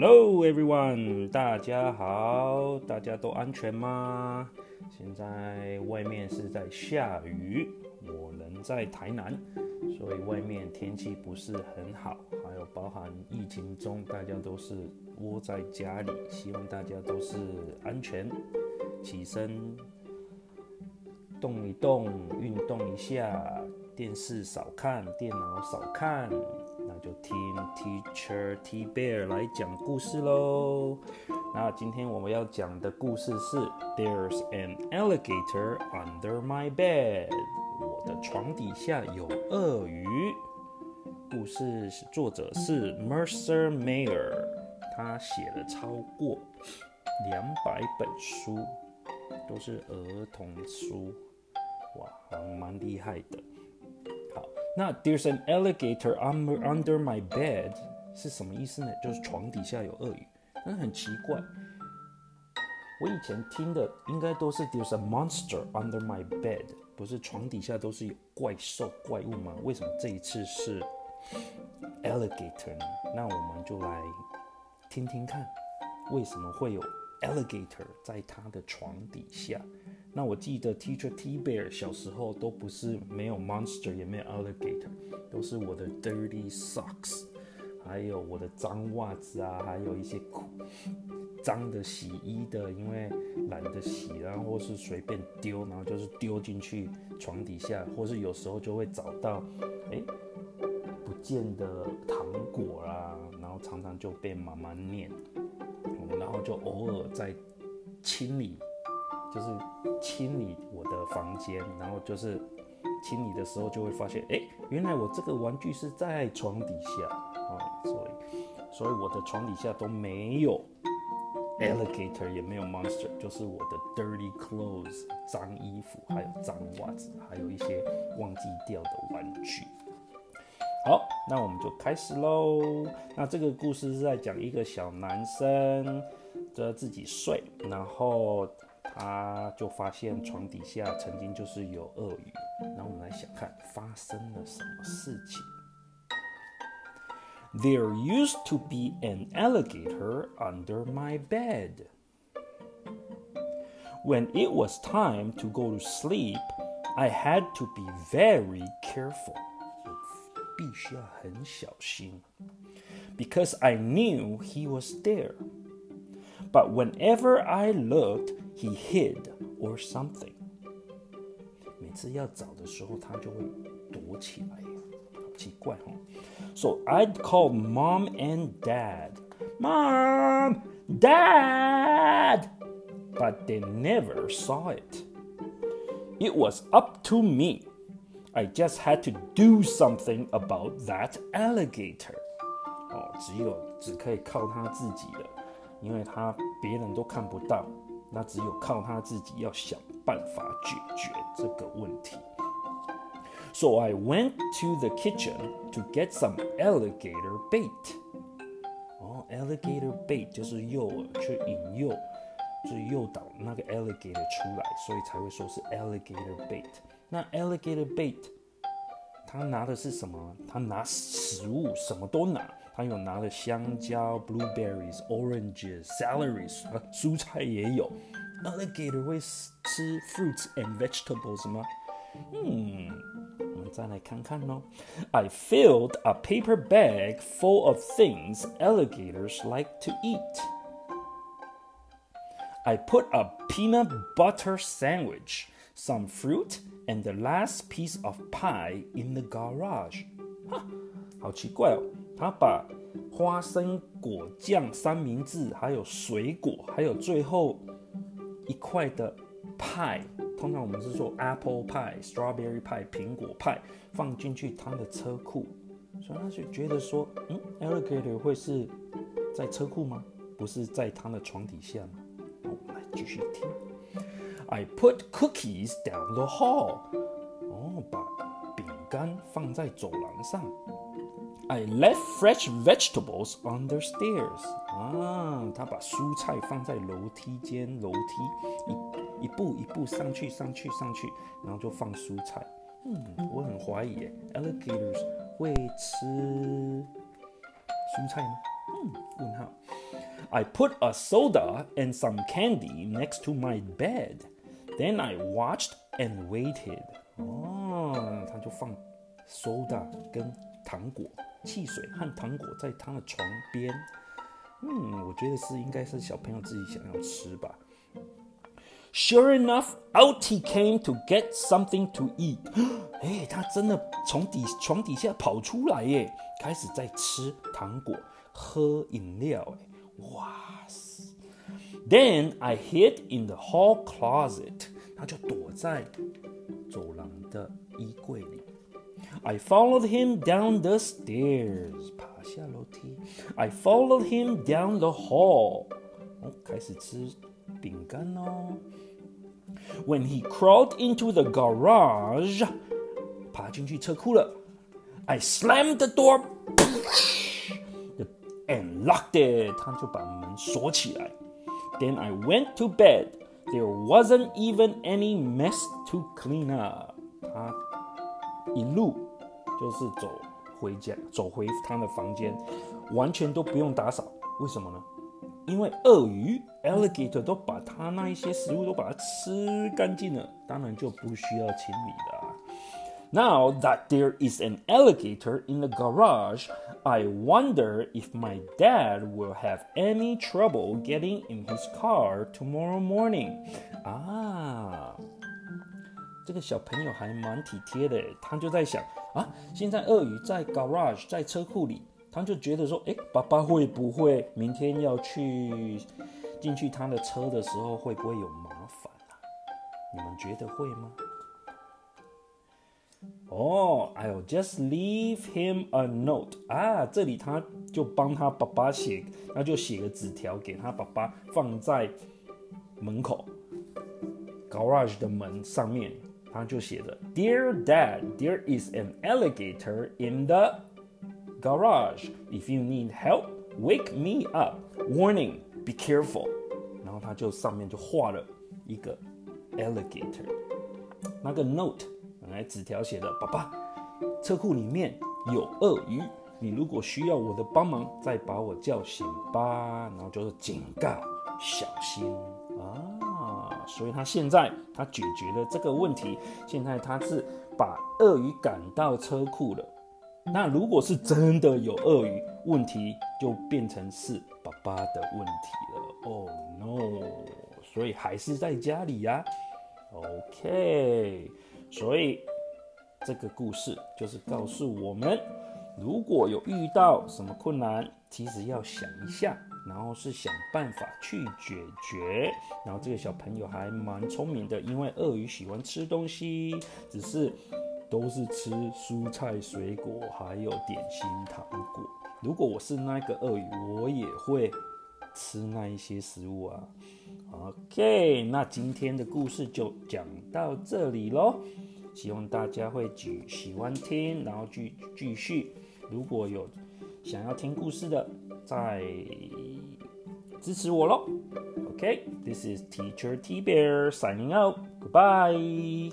Hello everyone，大家好，大家都安全吗？现在外面是在下雨，我人在台南，所以外面天气不是很好，还有包含疫情中大家都是窝在家里，希望大家都是安全，起身动一动，运动一下，电视少看，电脑少看。就听 Teacher T Bear 来讲故事喽。那今天我们要讲的故事是 There's an alligator under my bed。我的床底下有鳄鱼。故事作者是 Mercer Mayer，他写了超过两百本书，都是儿童书，哇，还蛮厉害的。那 There's an alligator under under my bed 是什么意思呢？就是床底下有鳄鱼。但是很奇怪，我以前听的应该都是 There's a monster under my bed，不是床底下都是有怪兽怪物吗？为什么这一次是 alligator 呢？那我们就来听听看，为什么会有 alligator 在他的床底下？那我记得 Teacher T Bear 小时候都不是没有 monster 也没有 alligator，都是我的 dirty socks，还有我的脏袜子啊，还有一些脏的洗衣的，因为懒得洗，然后或是随便丢，然后就是丢进去床底下，或是有时候就会找到哎不见的糖果啦，然后常常就被妈妈念，然后就偶尔在清理。就是清理我的房间，然后就是清理的时候就会发现，哎，原来我这个玩具是在床底下啊，所以所以我的床底下都没有 alligator，也没有 monster，就是我的 dirty clothes，脏衣服，还有脏袜子，还有一些忘记掉的玩具。好，那我们就开始喽。那这个故事是在讲一个小男生，的自己睡，然后。他就发现床底下曾经就是有鳄鱼，然后我们来想看发生了什么事情。There used to be an alligator under my bed. When it was time to go to sleep, I had to be very careful. 必须要很小心，because I knew he was there. But whenever I looked, he hid or something。每次要找的时候，他就会躲起来，好奇怪哦。So I'd call mom and dad, mom, dad, but they never saw it. It was up to me. I just had to do something about that alligator. 哦，只有只可以靠他自己了。因为他别人都看不到， 那只有靠他自己要想办法解决这个问题。So I went to the kitchen to get some alligator bait。哦，alligator bait 就是诱饵，去引诱，就是诱导那个 alligator 出来，所以才会说是 alligator bait。那 alligator bait，他拿的是什么？他拿食物，什么都拿。他有拿了香蕉、blueberries、oranges、celeries，啊，蔬菜也有。Alligator 会吃 fruits and vegetables 吗？嗯，我们再来看看哦。I filled a paper bag full of things alligators like to eat. I put a peanut butter sandwich, some fruit, and the last piece of pie in the garage. 哈，好奇怪哦。 他把花生果酱三明治，还有水果，还有最后一块的派，通常我们是说 apple pie、strawberry pie、苹果派，放进去他的车库，所以他就觉得说，嗯，alligator 会是在车库吗？不是在他的床底下吗？我们来继续听。I put cookies down the hall。哦，把饼干放在走廊上。I left fresh vegetables on the stairs. 啊，他把蔬菜放在楼梯间，楼梯一一步一步上去，上去，上去，然后就放蔬菜。嗯，我很怀疑，alligators 会吃蔬菜吗？嗯，问号。 I put a soda and some candy next to my bed. Then I watched and waited. 哦，他就放 soda 跟糖果、 汽水和糖果在他的床边。嗯，我觉得是应该是小朋友自己想要吃吧。Sure enough, out he came to get something to eat. 哎，他真的从底床底下跑出来耶，开始在吃糖果、喝饮料。哎，哇塞！Then I hid in the hall closet. 他就躲在走廊的衣柜里。I followed him down the stairs. 爬下楼梯。I followed him down the hall. 哦，开始吃饼干哦。When he crawled into the garage，爬进去车库了。I slammed the door and locked it，他就把门锁起来。Then I went to bed. There wasn't even any mess to clean up。他 一路就是走回家，走回他的房间，完全都不用打扫。为什么呢？因为鳄鱼 alligator 都把它那一些食物都把它吃干净了，当然就不需要清理了。Now that there is an alligator in the garage, I wonder if my dad will have any trouble getting in his car tomorrow morning. 啊， 这个小朋友还蛮体贴的，他就在想啊，现在鳄鱼在 garage 在车库里。他就觉得说，哎，爸爸会不会明天要去进去他的车的时候，会不会有麻烦啊？你们觉得会吗？哦，I'll just leave him a note 啊，这里他就帮他爸爸写，那就写个纸条给他爸爸，放在门口 garage 的门上面，他就写着，Dear Dad, there is an alligator in the Garage, if you need help, wake me up. Warning, be careful. 然后他就上面就画了一个 alligator，那个 note，本来纸条写的，爸爸，车库里面有鳄鱼，你如果需要我的帮忙，再把我叫醒吧。然后就是警告，小心！所以他现在他解决了这个问题，现在他是把鳄鱼赶到车库了。那如果是真的有鳄鱼，问题就变成是爸爸的问题了。哦 no！所以还是在家里呀。OK，所以这个故事就是告诉我们，如果有遇到什么困难，其实要想一下，然后是想办法去解决。然后这个小朋友还蛮聪明的，因为鳄鱼喜欢吃东西，只是。都是吃蔬菜、水果，还有点心、糖果。如果我是那个鳄鱼，我也会吃那一些食物啊。OK，那今天的故事就讲到这里喽。希望大家会继喜欢听，然后继继续。如果有想要听故事的，再支持我喽。OK，this is Teacher T Bear signing out. Goodbye.